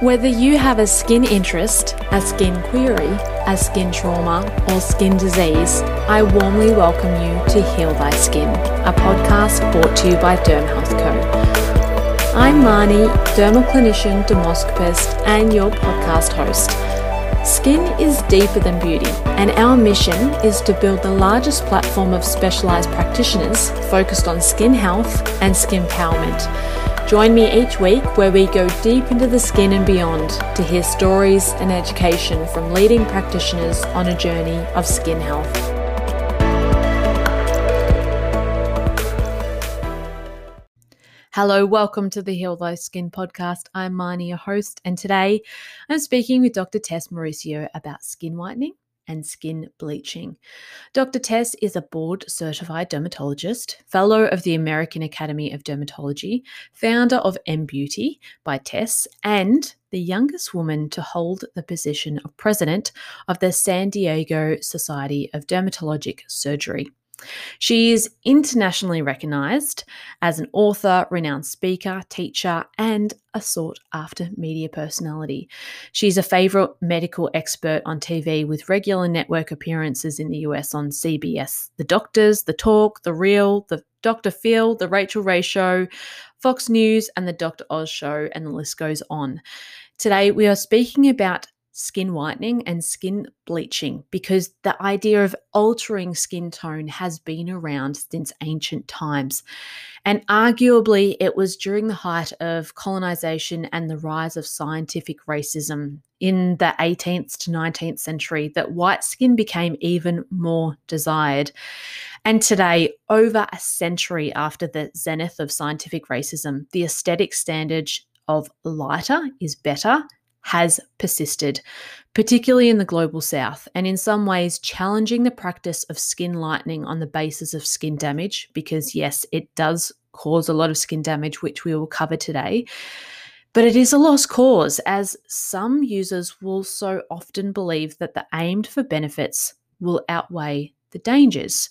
Whether you have a skin interest, a skin query, a skin trauma, or skin disease, I warmly welcome you to Heal Thy Skin, a podcast brought to you by Derm Health Co. I'm Marnie, dermal clinician, dermoscopist, and your podcast host. Skin is deeper than beauty, and our mission is to build the largest platform of specialised practitioners focused on skin health and skin empowerment. Join me each week where we go deep into the skin and beyond to hear stories and education from leading practitioners on a journey of skin health. Hello, welcome to the Heal Thy Skin podcast. I'm Marnie, your host, and today I'm speaking with Dr. Tess Mauricio about skin whitening and skin bleaching. Dr. Tess is a board certified dermatologist, fellow of the American Academy of Dermatology, founder of M Beauty by Tess, and the youngest woman to hold the position of president of the San Diego Society of Dermatologic Surgery. She is internationally recognized as an author, renowned speaker, teacher, and a sought after media personality. She's a favorite medical expert on TV with regular network appearances in the US on CBS The Doctors, The Talk, The Real, The Dr. Phil, The Rachael Ray Show, Fox News, and The Dr. Oz Show, and the list goes on. Today, we are speaking about skin whitening and skin bleaching because the idea of altering skin tone has been around since ancient times. And arguably, it was during the height of colonization and the rise of scientific racism in the 18th to 19th century that white skin became even more desired. And today, over a century after the zenith of scientific racism, the aesthetic standard of lighter is better has persisted, particularly in the global south, and in some ways challenging the practice of skin lightening on the basis of skin damage, because yes, it does cause a lot of skin damage, which we will cover today. But it is a lost cause, as some users will so often believe that the aimed for benefits will outweigh the dangers.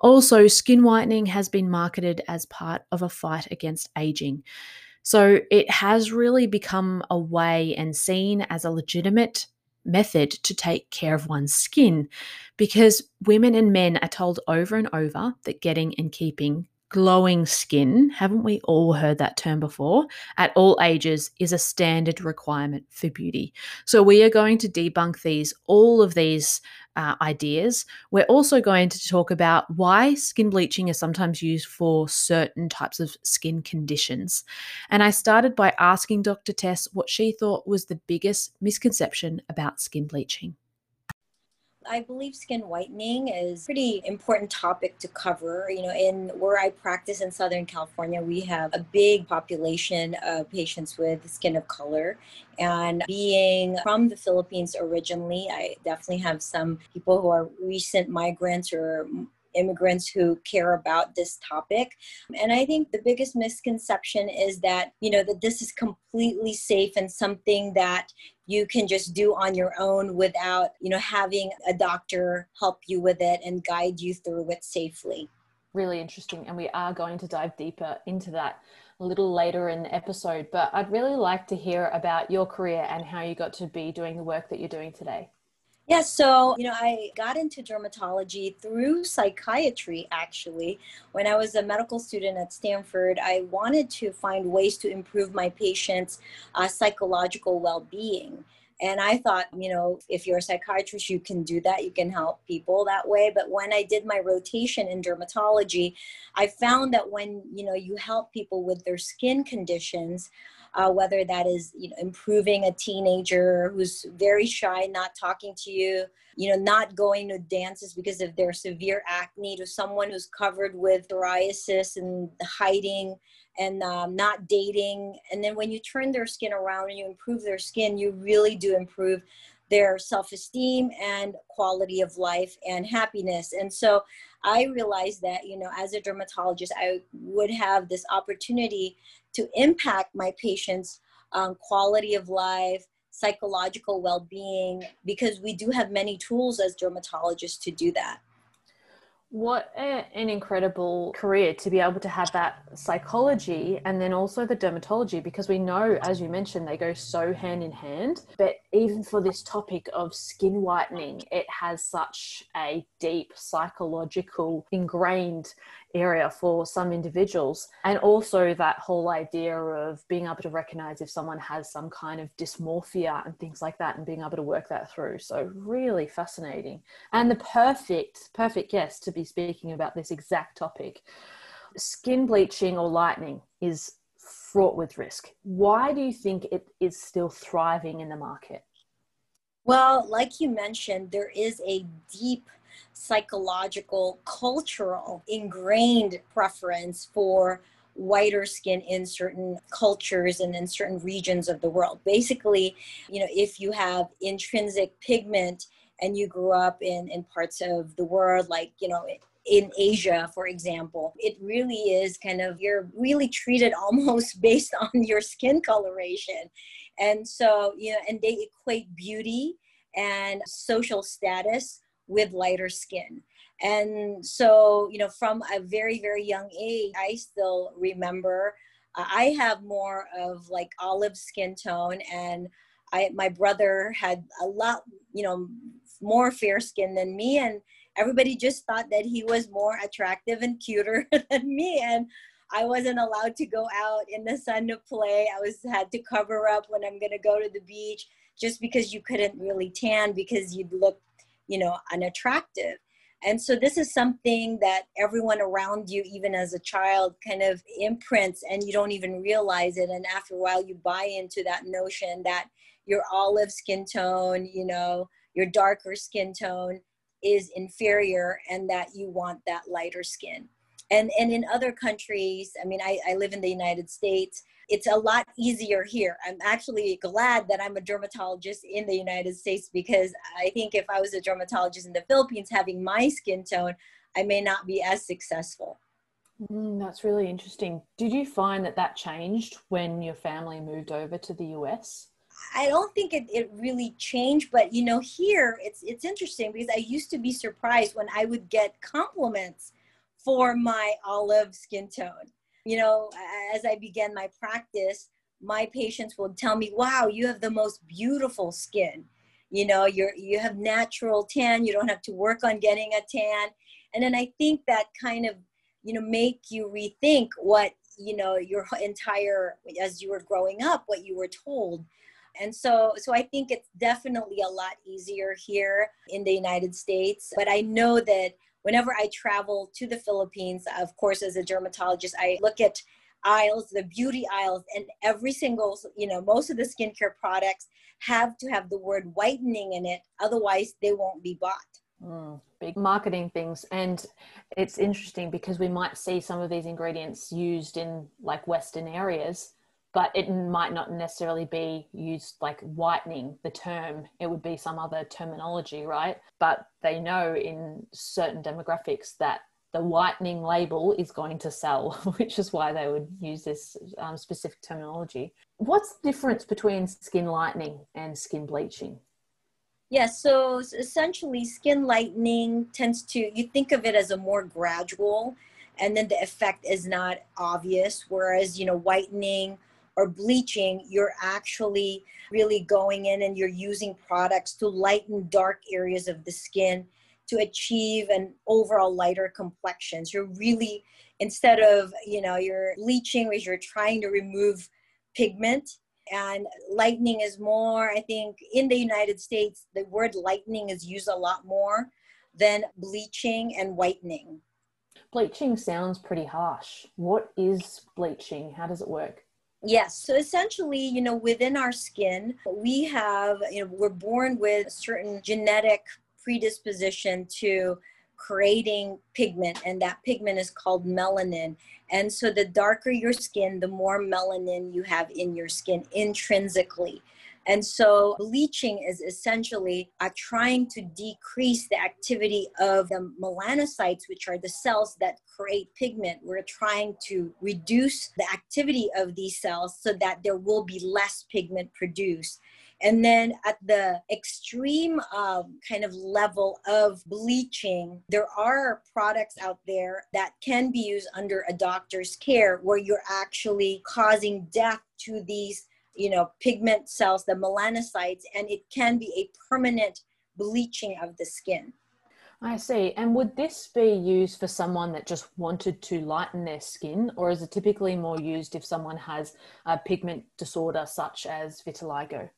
Also, skin whitening has been marketed as part of a fight against aging. So it has really become a way and seen as a legitimate method to take care of one's skin because women and men are told over and over that getting and keeping glowing skin, haven't we all heard that term before, at all ages is a standard requirement for beauty. So we are going to debunk these, all of these uh, ideas. We're also going to talk about why skin bleaching is sometimes used for certain types of skin conditions. And I started by asking Dr. Tess what she thought was the biggest misconception about skin bleaching. I believe skin whitening is pretty important topic to cover. You know, in where I practice in Southern California, we have a big population of patients with skin of color. And being from the Philippines originally, I definitely have some people who are recent migrants or immigrants who care about this topic. And I think the biggest misconception is that, you know, that this is completely safe and something that you can just do on your own without, you know, having a doctor help you with it and guide you through it safely. Really interesting. And we are going to dive deeper into that a little later in the episode. But I'd really like to hear about your career and how you got to be doing the work that you're doing today. Yeah, so, you know, I got into dermatology through psychiatry actually. When I was a medical student at Stanford, I wanted to find ways to improve my patients' uh, psychological well being. And I thought, you know, if you're a psychiatrist, you can do that. You can help people that way. But when I did my rotation in dermatology, I found that when, you know, you help people with their skin conditions, uh, whether that is you know improving a teenager who's very shy not talking to you you know not going to dances because of their severe acne to someone who's covered with psoriasis and hiding and um, not dating. And then when you turn their skin around and you improve their skin you really do improve their self-esteem and quality of life and happiness. And so i realized that you know as a dermatologist i would have this opportunity to impact my patients um, quality of life psychological well-being because we do have many tools as dermatologists to do that What a, an incredible career to be able to have that psychology and then also the dermatology, because we know, as you mentioned, they go so hand in hand. But even for this topic of skin whitening, it has such a deep psychological ingrained area for some individuals. And also that whole idea of being able to recognize if someone has some kind of dysmorphia and things like that and being able to work that through. So really fascinating. And the perfect, perfect guest to be speaking about this exact topic. Skin bleaching or lightening is fraught with risk. Why do you think it is still thriving in the market? Well, like you mentioned, there is a deep psychological, cultural, ingrained preference for whiter skin in certain cultures and in certain regions of the world. Basically, you know, if you have intrinsic pigment and you grew up in, in parts of the world like, you know, in Asia, for example, it really is kind of, you're really treated almost based on your skin coloration. And so, you know, and they equate beauty and social status with lighter skin. And so, you know, from a very, very young age, I still remember uh, I have more of like olive skin tone and I, my brother had a lot, you know, more fair skin than me. And everybody just thought that he was more attractive and cuter than me. And I wasn't allowed to go out in the sun to play. I was had to cover up when I'm going to go to the beach just because you couldn't really tan because you'd look you know unattractive. And so this is something that everyone around you even as a child kind of imprints and you don't even realize it. And after a while you buy into that notion that your olive skin tone you know your darker skin tone is inferior and that you want that lighter skin. And and in other countries i mean i, I live in the united states it's a lot easier here. I'm actually glad that I'm a dermatologist in the United States because I think if I was a dermatologist in the Philippines having my skin tone, I may not be as successful. Mm, that's really interesting. Did you find that that changed when your family moved over to the US? I don't think it, it really changed, but you know, here it's it's interesting because I used to be surprised when I would get compliments for my olive skin tone you know, as I began my practice, my patients will tell me, wow, you have the most beautiful skin. You know, you're, you have natural tan. You don't have to work on getting a tan. And then I think that kind of, you know, make you rethink what, you know, your entire, as you were growing up, what you were told. And so, so I think it's definitely a lot easier here in the United States. But I know that whenever I travel to the Philippines, of course, as a dermatologist, I look at aisles, the beauty aisles, and every single, you know, most of the skincare products have to have the word whitening in it. Otherwise, they won't be bought. Mm, big marketing things. And it's interesting because we might see some of these ingredients used in like Western areas but it might not necessarily be used like whitening the term. It would be some other terminology right? But they know in certain demographics that the whitening label is going to sell which is why they would use this um, specific terminology. What's the difference between skin lightening and skin bleaching? Yes, yeah, so essentially, skin lightening tends to, you think of it as a more gradual, and then the effect is not obvious. Whereas, you know, whitening or bleaching, you're actually really going in and you're using products to lighten dark areas of the skin to achieve an overall lighter complexion. So you're really, instead of, you know, you're bleaching where you're trying to remove pigment and lightening is more, I think in the United States, the word lightening is used a lot more than bleaching and whitening. Bleaching sounds pretty harsh. What is bleaching? How does it work? Yes. So essentially, you know, within our skin, we have, you know, we're born with certain genetic predisposition to creating pigment, and that pigment is called melanin. And so the darker your skin, the more melanin you have in your skin intrinsically. And so bleaching is essentially uh, trying to decrease the activity of the melanocytes, which are the cells that create pigment. We're trying to reduce the activity of these cells so that there will be less pigment produced. And then at the extreme um, kind of level of bleaching, there are products out there that can be used under a doctor's care where you're actually causing death to these you know pigment cells the melanocytes and it can be a permanent bleaching of the skin I see. And would this be used for someone that just wanted to lighten their skin, or is it typically more used if someone has a pigment disorder such as vitiligo?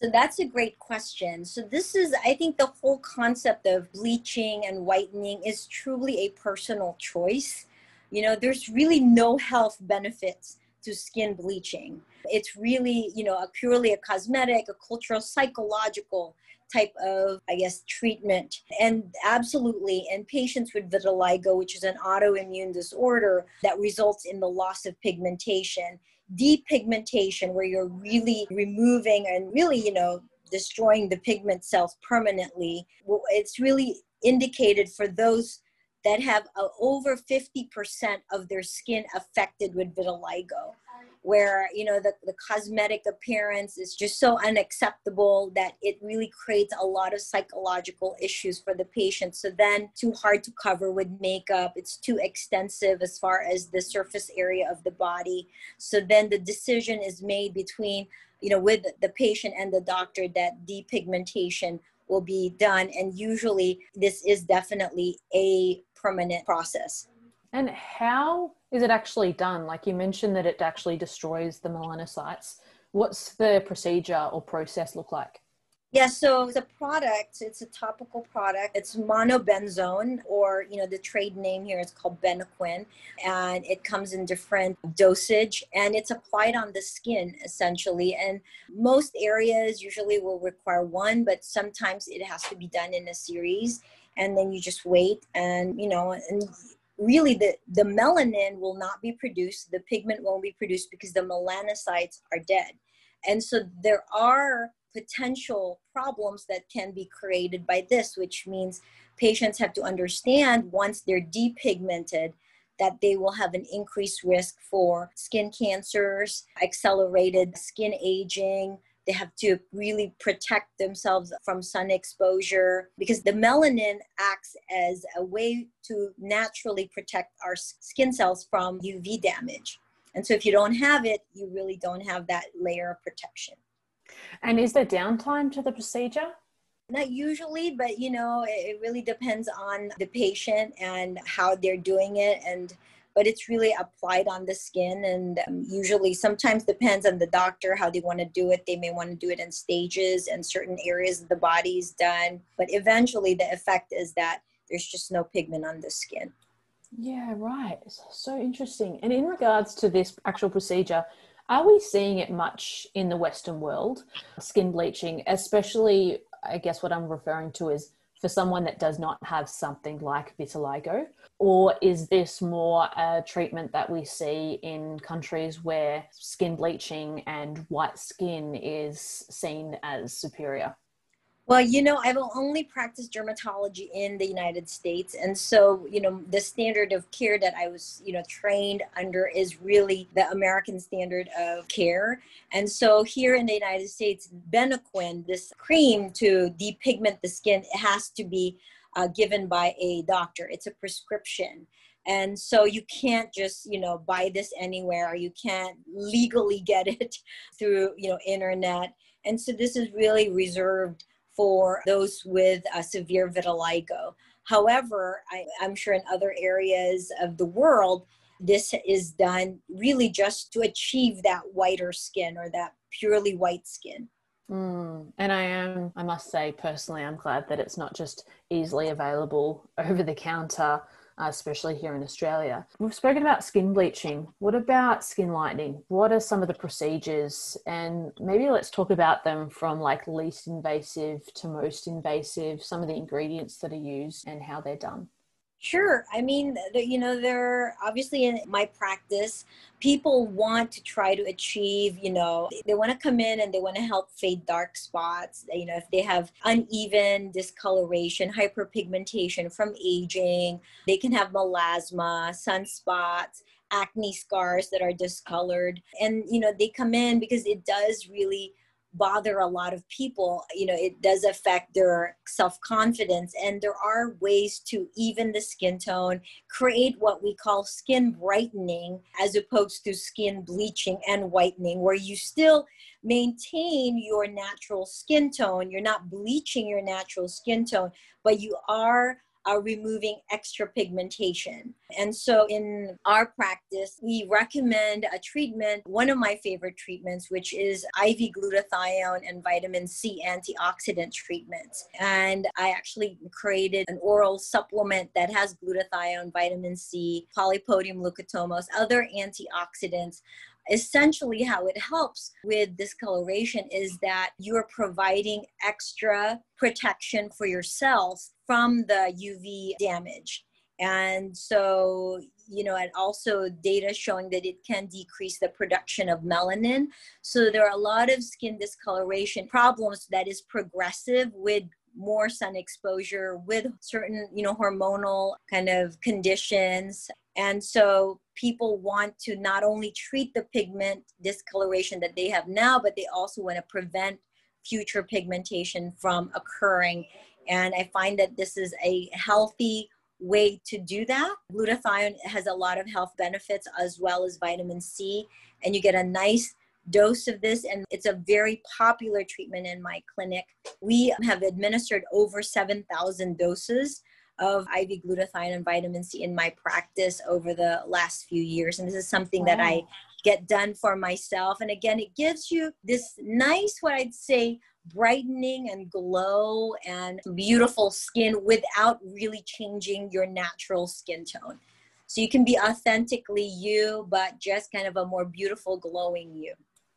So that's a great question. So, this is, I think, the whole concept of bleaching and whitening is truly a personal choice. You know, there's really no health benefits to skin bleaching. It's really, you know, a purely a cosmetic, a cultural, psychological type of, I guess, treatment. And absolutely, in patients with vitiligo, which is an autoimmune disorder that results in the loss of pigmentation, depigmentation, where you're really removing and really, you know, destroying the pigment cells permanently, it's really indicated for those that have uh, over 50% of their skin affected with vitiligo where you know the, the cosmetic appearance is just so unacceptable that it really creates a lot of psychological issues for the patient. So then too hard to cover with makeup. It's too extensive as far as the surface area of the body. So then the decision is made between you know with the patient and the doctor that depigmentation will be done. And usually this is definitely a permanent process and how is it actually done? Like you mentioned that it actually destroys the melanocytes. What's the procedure or process look like? Yeah, so the product, it's a topical product. It's monobenzone, or you know, the trade name here is called Benoquin, and it comes in different dosage and it's applied on the skin essentially. And most areas usually will require one, but sometimes it has to be done in a series. And then you just wait and you know, and really the, the melanin will not be produced, the pigment won't be produced because the melanocytes are dead. And so there are potential problems that can be created by this, which means patients have to understand once they're depigmented that they will have an increased risk for skin cancers, accelerated skin aging, they have to really protect themselves from sun exposure because the melanin acts as a way to naturally protect our skin cells from UV damage. And so if you don't have it, you really don't have that layer of protection. And is there downtime to the procedure? Not usually, but you know, it really depends on the patient and how they're doing it and but it's really applied on the skin and um, usually sometimes depends on the doctor how they want to do it. They may want to do it in stages and certain areas of the body is done but eventually the effect is that there's just no pigment on the skin. Yeah right. So interesting. And in regards to this actual procedure are we seeing it much in the western world skin bleaching especially i guess what i'm referring to is for someone that does not have something like vitiligo? Or is this more a treatment that we see in countries where skin bleaching and white skin is seen as superior? Well, you know, I've only practiced dermatology in the United States. And so, you know, the standard of care that I was, you know, trained under is really the American standard of care. And so here in the United States, Benoquin, this cream to depigment the skin, it has to be uh, given by a doctor. It's a prescription and so you can't just you know buy this anywhere you can't legally get it through you know internet and so this is really reserved for those with a severe vitiligo. However, I, I'm sure in other areas of the world, this is done really just to achieve that whiter skin or that purely white skin. Mm, and I am, I must say personally, I'm glad that it's not just easily available over the counter Uh, especially here in Australia. We've spoken about skin bleaching. What about skin lightening? What are some of the procedures? And maybe let's talk about them from like least invasive to most invasive, some of the ingredients that are used and how they're done. Sure. I mean, you know, there obviously in my practice, people want to try to achieve, you know, they want to come in and they want to help fade dark spots. You know, if they have uneven discoloration, hyperpigmentation from aging, they can have melasma, sunspots, acne scars that are discolored. And, you know, they come in because it does really bother a lot of people you know it does affect their self-confidence. And there are ways to even the skin tone create what we call skin brightening as opposed to skin bleaching and whitening where you still maintain your natural skin tone. You're not bleaching your natural skin tone but you are are removing extra pigmentation. And so in our practice, we recommend a treatment, one of my favorite treatments, which is IV glutathione and vitamin C antioxidant treatments. And I actually created an oral supplement that has glutathione, vitamin C, polypodium leukotomos, other antioxidants essentially how it helps with discoloration is that you're providing extra protection for your cells from the UV damage. And so, you know, and also data showing that it can decrease the production of melanin. So there are a lot of skin discoloration problems that is progressive with more sun exposure with certain you know hormonal kind of conditions and so people want to not only treat the pigment discoloration that they have now, but they also want to prevent future pigmentation from occurring. And I find that this is a healthy way to do that. Glutathione has a lot of health benefits as well as vitamin C, and you get a nice dose of this and it's a very popular treatment in my clinic. We have administered over 7,000 doses of IV glutathione and vitamin C in my practice over the last few years. And this is something wow. that I get done for myself. And again, it gives you this nice, what I'd say, brightening and glow and beautiful skin without really changing your natural skin tone. So you can be authentically you, but just kind of a more beautiful, glowing you.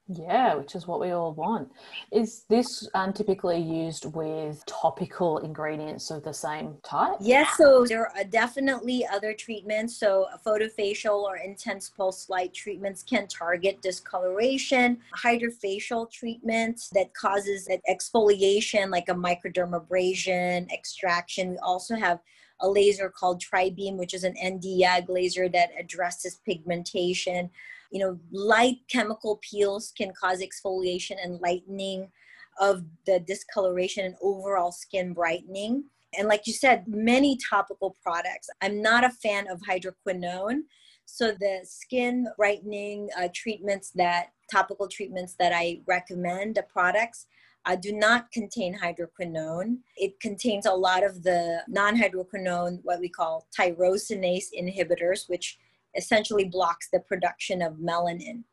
Yeah, which is what we all want. Is this um, typically used with topical ingredients of the same type? Yes, so there are definitely other treatments. So, photofacial or intense pulse light treatments can target discoloration. Hydrofacial treatments that causes exfoliation, like a microdermabrasion extraction. We also have a laser called Tribeam, which is an Nd:YAG laser that addresses pigmentation you know, light chemical peels can cause exfoliation and lightening of the discoloration and overall skin brightening. And like you said, many topical products. I'm not a fan of hydroquinone. So the skin brightening uh, treatments that topical treatments that I recommend, the products, uh, do not contain hydroquinone. It contains a lot of the non-hydroquinone, what we call tyrosinase inhibitors, which essentially blocks the production of melanin.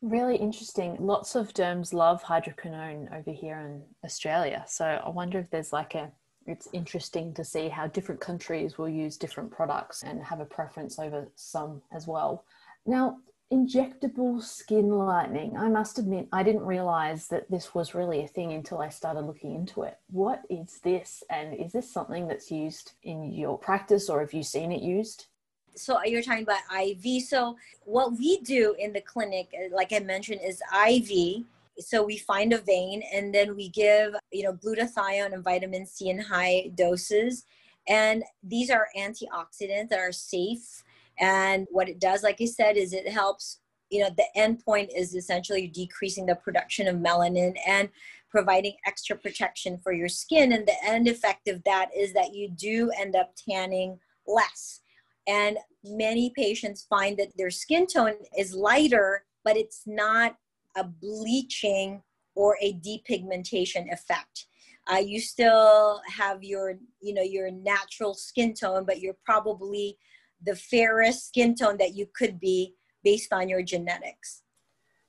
Really interesting. Lots of derms love hydroquinone over here in Australia. So I wonder if there's like a, it's interesting to see how different countries will use different products and have a preference over some as well. Now, injectable skin lightening. I must admit, I didn't realize that this was really a thing until I started looking into it. What is this? And is this something that's used in your practice or have you seen it used? So you're talking about IV. So what we do in the clinic, uh, like I mentioned, is IV. So we find a vein and then we give, you know, glutathione and vitamin C in high doses. And these are antioxidants that are safe. And what it does, like I said, is it helps, you know, the end point is essentially decreasing the production of melanin and providing extra protection for your skin. And the end effect of that is that you do end up tanning less and many patients find that their skin tone is lighter, but it's not a bleaching or a depigmentation effect. Uh, you still have your, you know, your natural skin tone, but you're probably the fairest skin tone that you could be based on your genetics.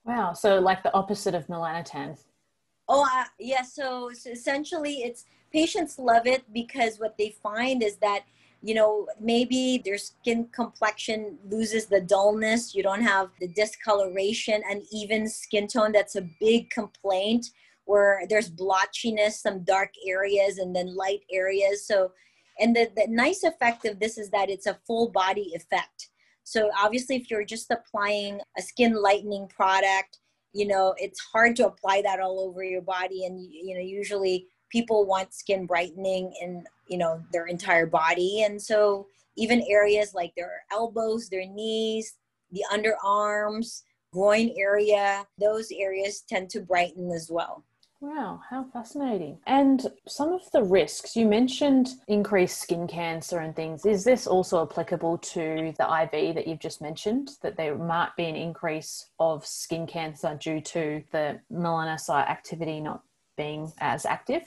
Wow. So like the opposite of melanotan. Oh, uh, yeah. So, so essentially, it's patients love it because what they find is that you know, maybe their skin complexion loses the dullness. You don't have the discoloration and even skin tone. That's a big complaint where there's blotchiness, some dark areas and then light areas. So, and the, the nice effect of this is that it's a full body effect. So obviously if you're just applying a skin lightening product, you know, it's hard to apply that all over your body. And, you know, usually people want skin brightening in you know their entire body and so even areas like their elbows their knees the underarms groin area those areas tend to brighten as well Wow, how fascinating. And some of the risks, you mentioned increased skin cancer and things. Is this also applicable to the IV that you've just mentioned, that there might be an increase of skin cancer due to the melanocyte activity not being as active?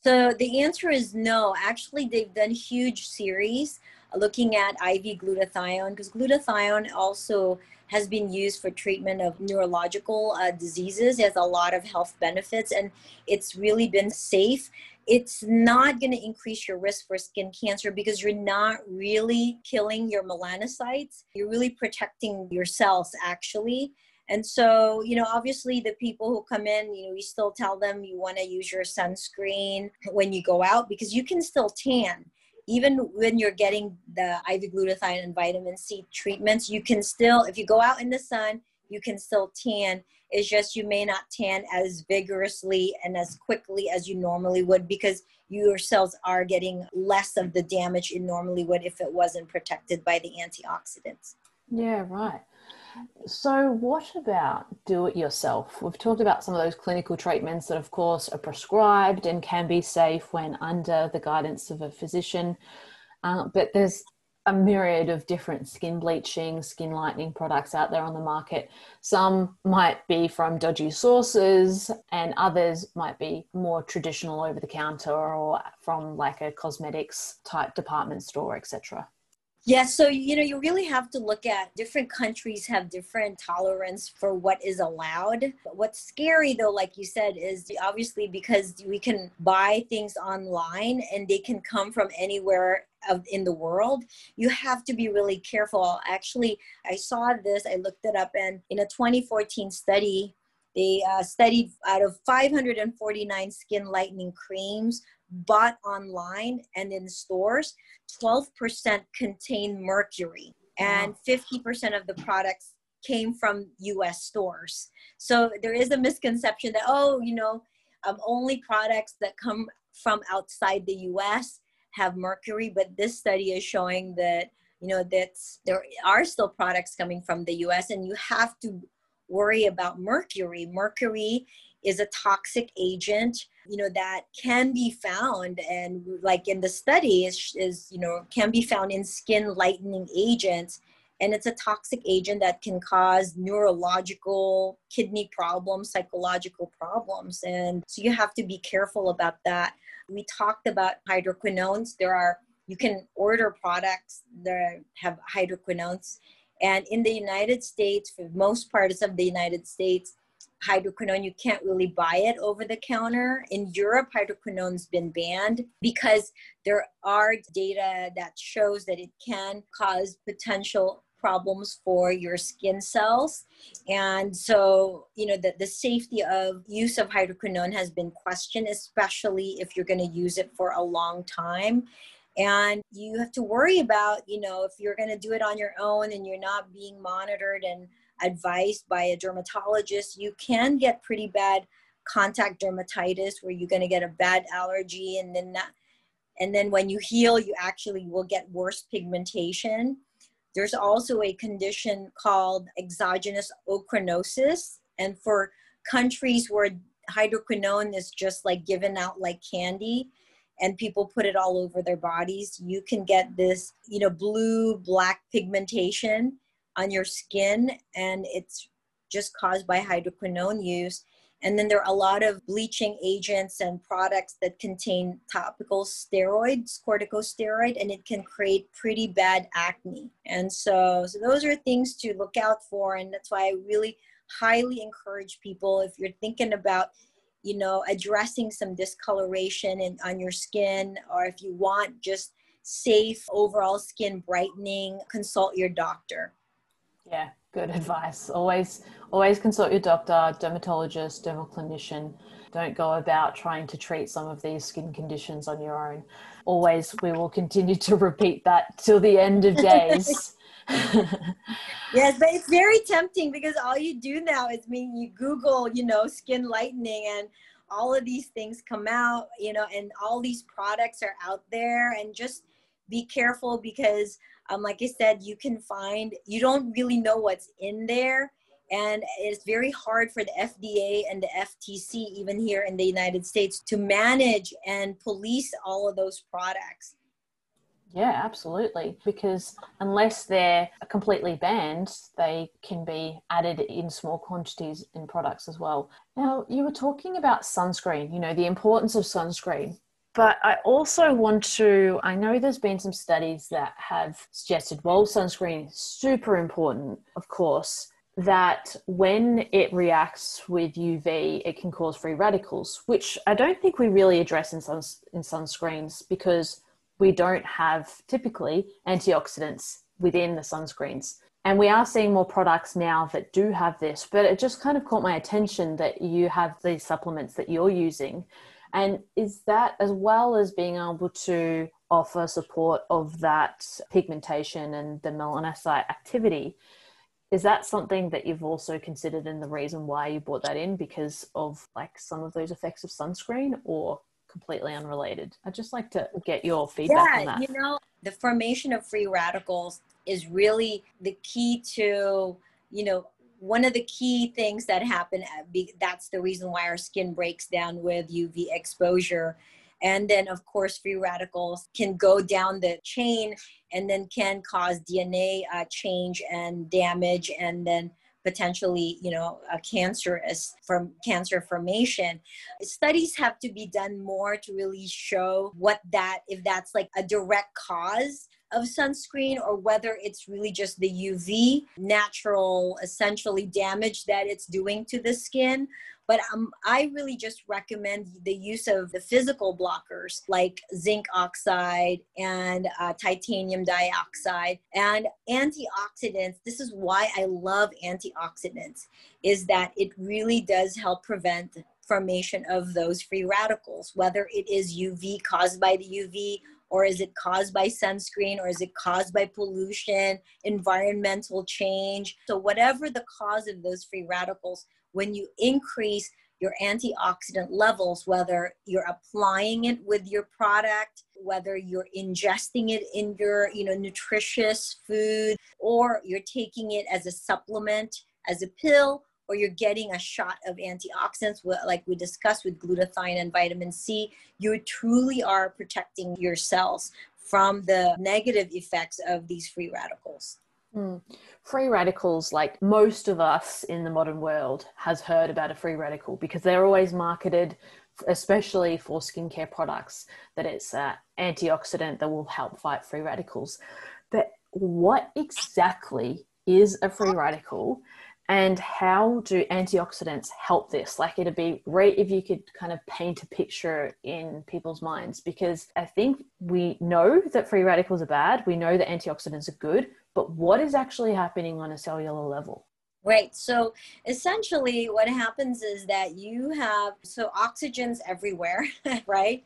So the answer is no. Actually, they've done huge series looking at IV glutathione because glutathione also has been used for treatment of neurological uh, diseases. It has a lot of health benefits and it's really been safe. It's not going to increase your risk for skin cancer because you're not really killing your melanocytes. You're really protecting your cells, actually. And so, you know, obviously the people who come in, you know, we still tell them you want to use your sunscreen when you go out because you can still tan even when you're getting the IV glutathione and vitamin C treatments, you can still, if you go out in the sun, you can still tan. It's just you may not tan as vigorously and as quickly as you normally would because your cells are getting less of the damage it normally would if it wasn't protected by the antioxidants. Yeah, right. So, what about do it yourself? We've talked about some of those clinical treatments that, of course, are prescribed and can be safe when under the guidance of a physician. Uh, but there's a myriad of different skin bleaching, skin lightening products out there on the market. Some might be from dodgy sources, and others might be more traditional over the counter or from like a cosmetics type department store, etc. Yeah, so you know, you really have to look at different countries have different tolerance for what is allowed. What's scary though, like you said, is obviously because we can buy things online and they can come from anywhere of, in the world, you have to be really careful. Actually, I saw this, I looked it up, and in a 2014 study, they uh, studied out of 549 skin lightening creams bought online and in stores, 12% contain mercury and 50% of the products came from US stores. So there is a misconception that, oh, you know, um, only products that come from outside the US have mercury, but this study is showing that, you know, that there are still products coming from the US and you have to worry about mercury. Mercury is a toxic agent you know that can be found and like in the study is, is you know can be found in skin lightening agents. And it's a toxic agent that can cause neurological kidney problems psychological problems. And so you have to be careful about that. We talked about hydroquinones. There are you can order products that have hydroquinones and in the united states for most parts of the united states hydroquinone you can't really buy it over the counter. In europe hydroquinone's been banned because there are data that shows that it can cause potential problems for your skin cells. And so you know the, the safety of use of hydroquinone has been questioned especially if you're going to use it for a long time and you have to worry about you know if you're going to do it on your own and you're not being monitored and advised by a dermatologist, you can get pretty bad contact dermatitis where you're going to get a bad allergy and then that and then when you heal you actually will get worse pigmentation. There's also a condition called exogenous ochronosis and for countries where hydroquinone is just like given out like candy and people put it all over their bodies you can get this you know blue black pigmentation on your skin and it's just caused by hydroquinone use. And then there are a lot of bleaching agents and products that contain topical steroids, corticosteroid, and it can create pretty bad acne. And so, so those are things to look out for. And that's why I really highly encourage people if you're thinking about, you know, addressing some discoloration in, on your skin, or if you want just safe overall skin brightening, consult your doctor. Yeah, good advice. Always, always consult your doctor, dermatologist, dermal clinician. Don't go about trying to treat some of these skin conditions on your own. Always, we will continue to repeat that till the end of days. yes, but it's very tempting because all you do now is I mean you Google, you know, skin lightening and all of these things come out, you know, and all these products are out there and just be careful because um, like I said, you can find, you don't really know what's in there. And it's very hard for the FDA and the FTC, even here in the United States, to manage and police all of those products. Yeah, absolutely. Because unless they're completely banned, they can be added in small quantities in products as well. Now, you were talking about sunscreen, you know, the importance of sunscreen. But I also want to, I know there's been some studies that have suggested, well, sunscreen is super important, of course, that when it reacts with UV, it can cause free radicals, which I don't think we really address in, suns- in sunscreens because we don't have typically antioxidants within the sunscreens. And we are seeing more products now that do have this, but it just kind of caught my attention that you have these supplements that you're using. And is that as well as being able to offer support of that pigmentation and the melanocyte activity? Is that something that you've also considered in the reason why you brought that in because of like some of those effects of sunscreen or completely unrelated. I'd just like to get your feedback yeah, on that. You know, the formation of free radicals is really the key to, you know, one of the key things that happen. Uh, that's the reason why our skin breaks down with UV exposure. And then, of course, free radicals can go down the chain and then can cause DNA uh, change and damage and then potentially you know a cancerous from cancer formation. Studies have to be done more to really show what that if that's like a direct cause of sunscreen or whether it's really just the UV natural essentially damage that it's doing to the skin but um, I really just recommend the use of the physical blockers like zinc oxide and uh, titanium dioxide and antioxidants. This is why I love antioxidants, is that it really does help prevent formation of those free radicals, whether it is UV caused by the UV or is it caused by sunscreen or is it caused by pollution environmental change so whatever the cause of those free radicals when you increase your antioxidant levels, whether you're applying it with your product, whether you're ingesting it in your, you know, nutritious food, or you're taking it as a supplement, as a pill, or you're getting a shot of antioxidants, like we discussed with glutathione and vitamin C, you truly are protecting your cells from the negative effects of these free radicals. Mm. Free radicals, like most of us in the modern world, has heard about a free radical because they're always marketed, especially for skincare products, that it's an antioxidant that will help fight free radicals. But what exactly is a free radical? And how do antioxidants help this? Like, it'd be great if you could kind of paint a picture in people's minds because I think we know that free radicals are bad. We know that antioxidants are good, but what is actually happening on a cellular level? Right. So essentially, what happens is that you have so oxygen's everywhere, right?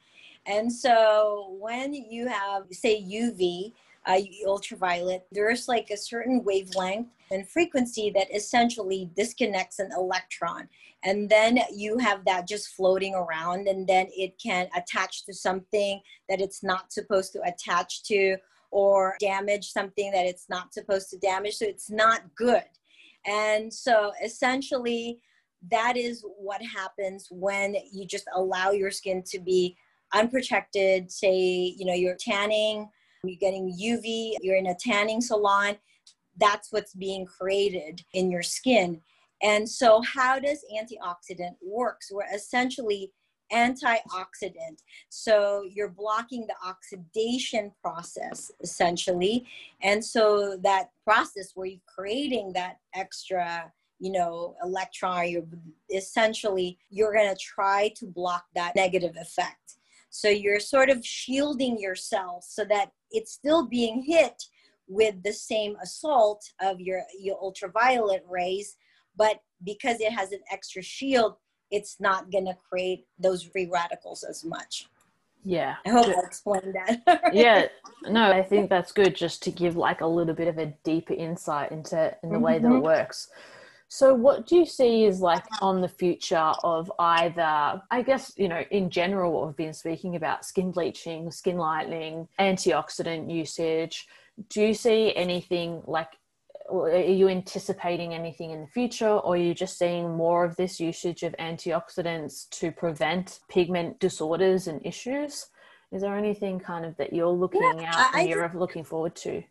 And so when you have, say, UV, uh, ultraviolet, there's like a certain wavelength and frequency that essentially disconnects an electron. And then you have that just floating around, and then it can attach to something that it's not supposed to attach to, or damage something that it's not supposed to damage. So it's not good. And so essentially, that is what happens when you just allow your skin to be unprotected. Say, you know, you're tanning, you're getting UV, you're in a tanning salon. That's what's being created in your skin. And so, how does antioxidant works? Where essentially antioxidant. So you're blocking the oxidation process essentially. And so that process where you're creating that extra you know electron you're essentially you're going to try to block that negative effect so you're sort of shielding yourself so that it's still being hit with the same assault of your, your ultraviolet rays but because it has an extra shield it's not going to create those free radicals as much. Yeah. I hope I explained that. yeah. No, I think that's good just to give like a little bit of a deeper insight into in the mm-hmm. way that it mm-hmm. works. So what do you see is like on the future of either I guess, you know, in general what we've been speaking about skin bleaching, skin lightening, antioxidant usage, do you see anything like are you anticipating anything in the future or are you just seeing more of this usage of antioxidants to prevent pigment disorders and issues? Is there anything kind of that you're looking yeah, out and you're looking forward to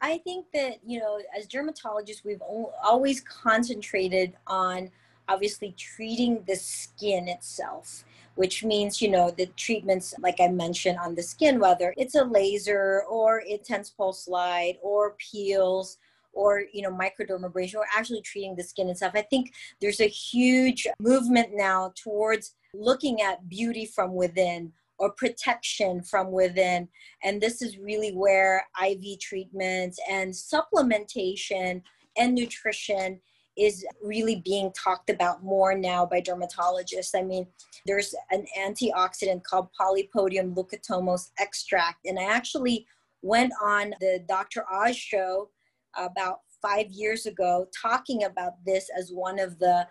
i think that you know as dermatologists we've always concentrated on obviously treating the skin itself which means, you know, the treatments, like I mentioned on the skin, whether it's a laser or intense pulse light or peels or you know microdermabrasion or actually treating the skin itself. I think there's a huge movement now towards looking at beauty from within or protection from within and this is really where iv treatments and supplementation and nutrition is really being talked about more now by dermatologists. I mean, there's an antioxidant called Polypodium leukotomos extract, and I actually went on the Dr. Oz show about five years ago talking about this as one of the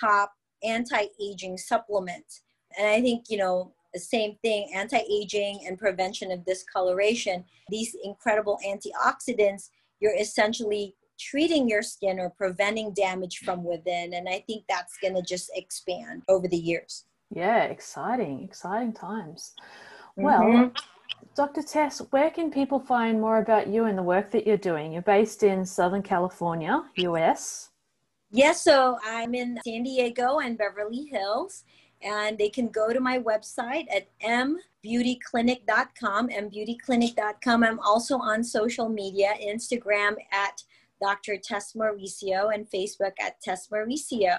top anti-aging supplements. And I think, you know, same thing, anti-aging and prevention of discoloration, these incredible antioxidants, you're essentially treating your skin or preventing damage from within. And I think that's going to just expand over the years. Yeah, exciting, exciting times. Well, mm-hmm. Dr. Tess, where can people find more about you and the work that you're doing? You're based in Southern California, US. Yes, so I'm in San Diego and Beverly Hills, and they can go to my website at mbeautyclinic.com, mbeautyclinic.com. I'm also on social media, Instagram at Dr. Tess Mauricio and Facebook at Tess Mauricio.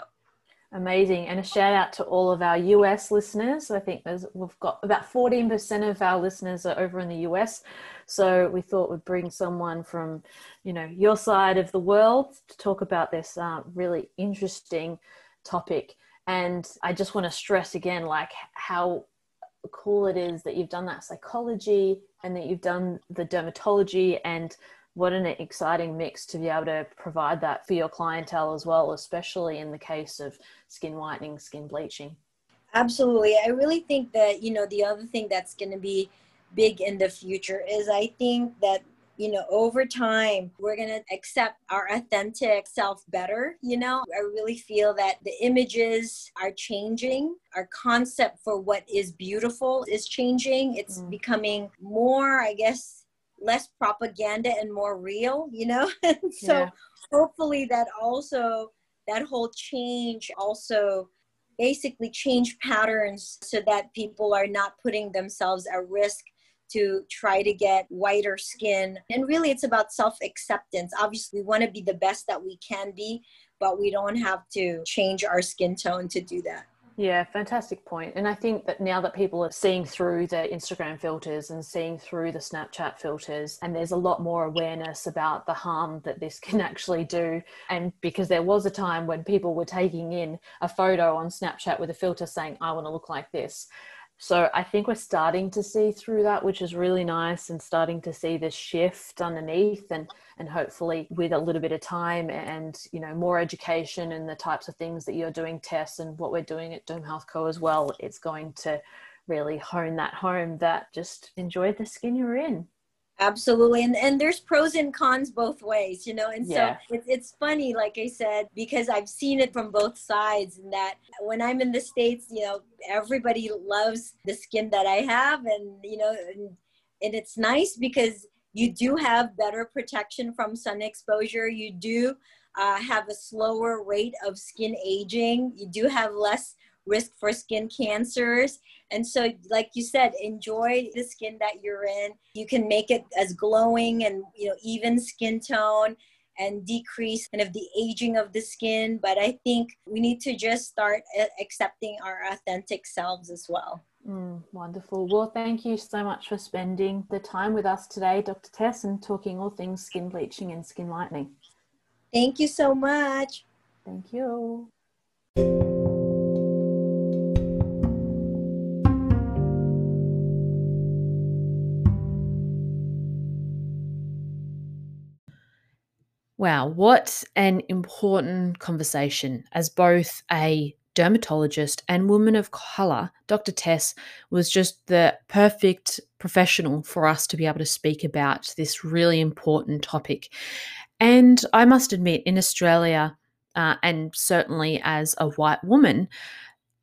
Amazing. And a shout out to all of our US listeners. I think we've got about 14% of our listeners are over in the US. So we thought we'd bring someone from, you know, your side of the world to talk about this uh, really interesting topic. And I just want to stress again, like how cool it is that you've done that psychology and that you've done the dermatology and what an exciting mix to be able to provide that for your clientele as well, especially in the case of skin whitening, skin bleaching. Absolutely. I really think that, you know, the other thing that's going to be big in the future is I think that, you know, over time, we're going to accept our authentic self better. You know, I really feel that the images are changing. Our concept for what is beautiful is changing. It's mm. becoming more, I guess, less propaganda and more real you know so yeah. hopefully that also that whole change also basically change patterns so that people are not putting themselves at risk to try to get whiter skin and really it's about self-acceptance obviously we want to be the best that we can be but we don't have to change our skin tone to do that yeah, fantastic point. And I think that now that people are seeing through the Instagram filters and seeing through the Snapchat filters, and there's a lot more awareness about the harm that this can actually do. And because there was a time when people were taking in a photo on Snapchat with a filter saying, I want to look like this. So I think we're starting to see through that, which is really nice, and starting to see this shift underneath, and and hopefully with a little bit of time and you know more education and the types of things that you're doing, Tess and what we're doing at Doom Health Co as well, it's going to really hone that home that just enjoy the skin you're in absolutely and and there's pros and cons both ways you know and yeah. so it's, it's funny like i said because i've seen it from both sides and that when i'm in the states you know everybody loves the skin that i have and you know and, and it's nice because you do have better protection from sun exposure you do uh, have a slower rate of skin aging you do have less risk for skin cancers. And so, like you said, enjoy the skin that you're in. You can make it as glowing and you know even skin tone and decrease kind of the aging of the skin. But I think we need to just start accepting our authentic selves as well. Mm, wonderful. Well, thank you so much for spending the time with us today, Dr. Tess, and talking all things skin bleaching and skin lightening. Thank you so much. Thank you. Wow, what an important conversation. As both a dermatologist and woman of color, Dr. Tess was just the perfect professional for us to be able to speak about this really important topic. And I must admit, in Australia, uh, and certainly as a white woman,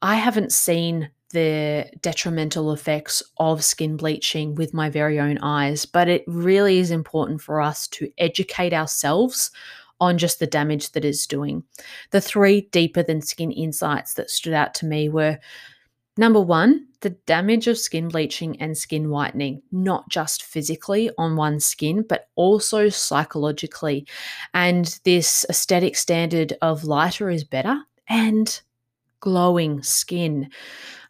I haven't seen the detrimental effects of skin bleaching with my very own eyes, but it really is important for us to educate ourselves on just the damage that it's doing. The three deeper than skin insights that stood out to me were number one, the damage of skin bleaching and skin whitening, not just physically on one's skin, but also psychologically. And this aesthetic standard of lighter is better and glowing skin.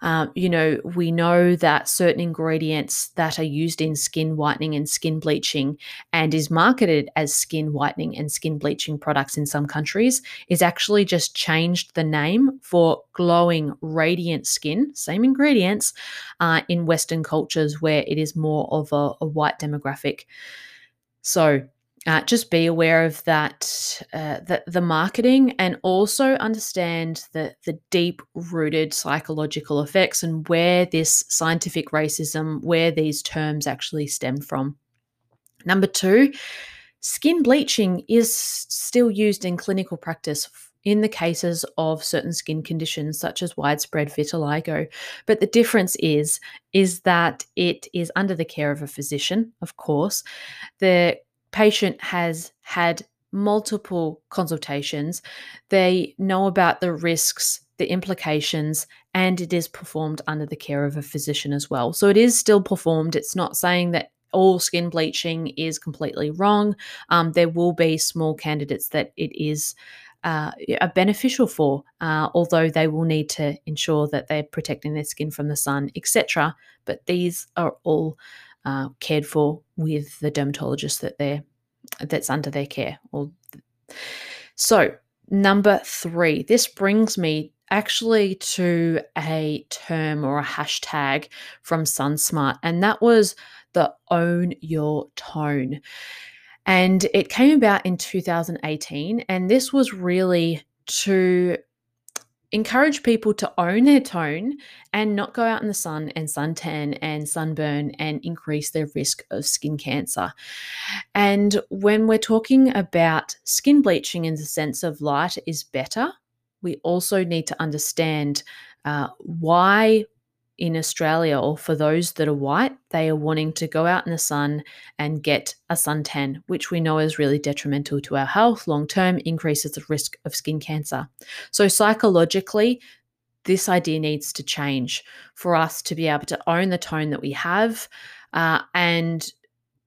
Um, you know, we know that certain ingredients that are used in skin whitening and skin bleaching and is marketed as skin whitening and skin bleaching products in some countries is actually just changed the name for glowing, radiant skin, same ingredients, uh, in Western cultures where it is more of a, a white demographic. So, uh, just be aware of that, uh, the, the marketing, and also understand the, the deep rooted psychological effects and where this scientific racism, where these terms actually stem from. Number two, skin bleaching is still used in clinical practice in the cases of certain skin conditions such as widespread vitiligo but the difference is is that it is under the care of a physician of course the patient has had multiple consultations. They know about the risks, the implications, and it is performed under the care of a physician as well. So it is still performed. It's not saying that all skin bleaching is completely wrong. Um, there will be small candidates that it is. Uh, beneficial for, uh, although they will need to ensure that they're protecting their skin from the sun, etc. But these are all uh, cared for with the dermatologist that they're that's under their care. Or so number three, this brings me actually to a term or a hashtag from SunSmart, and that was the own your tone. And it came about in 2018, and this was really to encourage people to own their tone and not go out in the sun and suntan and sunburn and increase their risk of skin cancer. And when we're talking about skin bleaching in the sense of light is better, we also need to understand uh, why in Australia, or for those that are white, they are wanting to go out in the sun and get a suntan, which we know is really detrimental to our health long term, increases the risk of skin cancer. So, psychologically, this idea needs to change for us to be able to own the tone that we have. Uh, and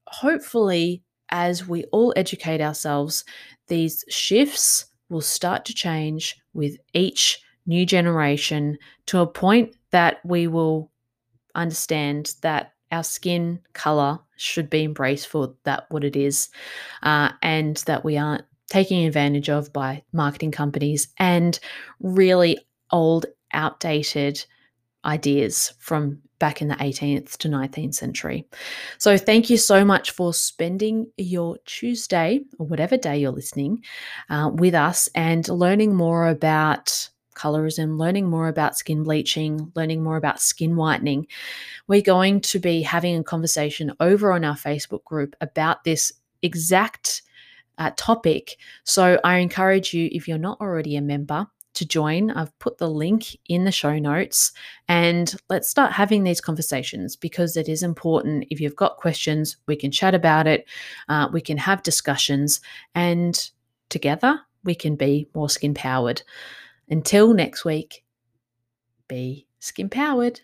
hopefully, as we all educate ourselves, these shifts will start to change with each new generation to a point that we will understand that our skin color should be embraced for that what it is uh, and that we aren't taking advantage of by marketing companies and really old outdated ideas from back in the 18th to 19th century. So, thank you so much for spending your Tuesday or whatever day you're listening uh, with us and learning more about colorism, learning more about skin bleaching, learning more about skin whitening. We're going to be having a conversation over on our Facebook group about this exact uh, topic. So I encourage you, if you're not already a member, to join. I've put the link in the show notes and let's start having these conversations because it is important. If you've got questions, we can chat about it, uh, we can have discussions, and together we can be more skin powered. Until next week, be skin powered.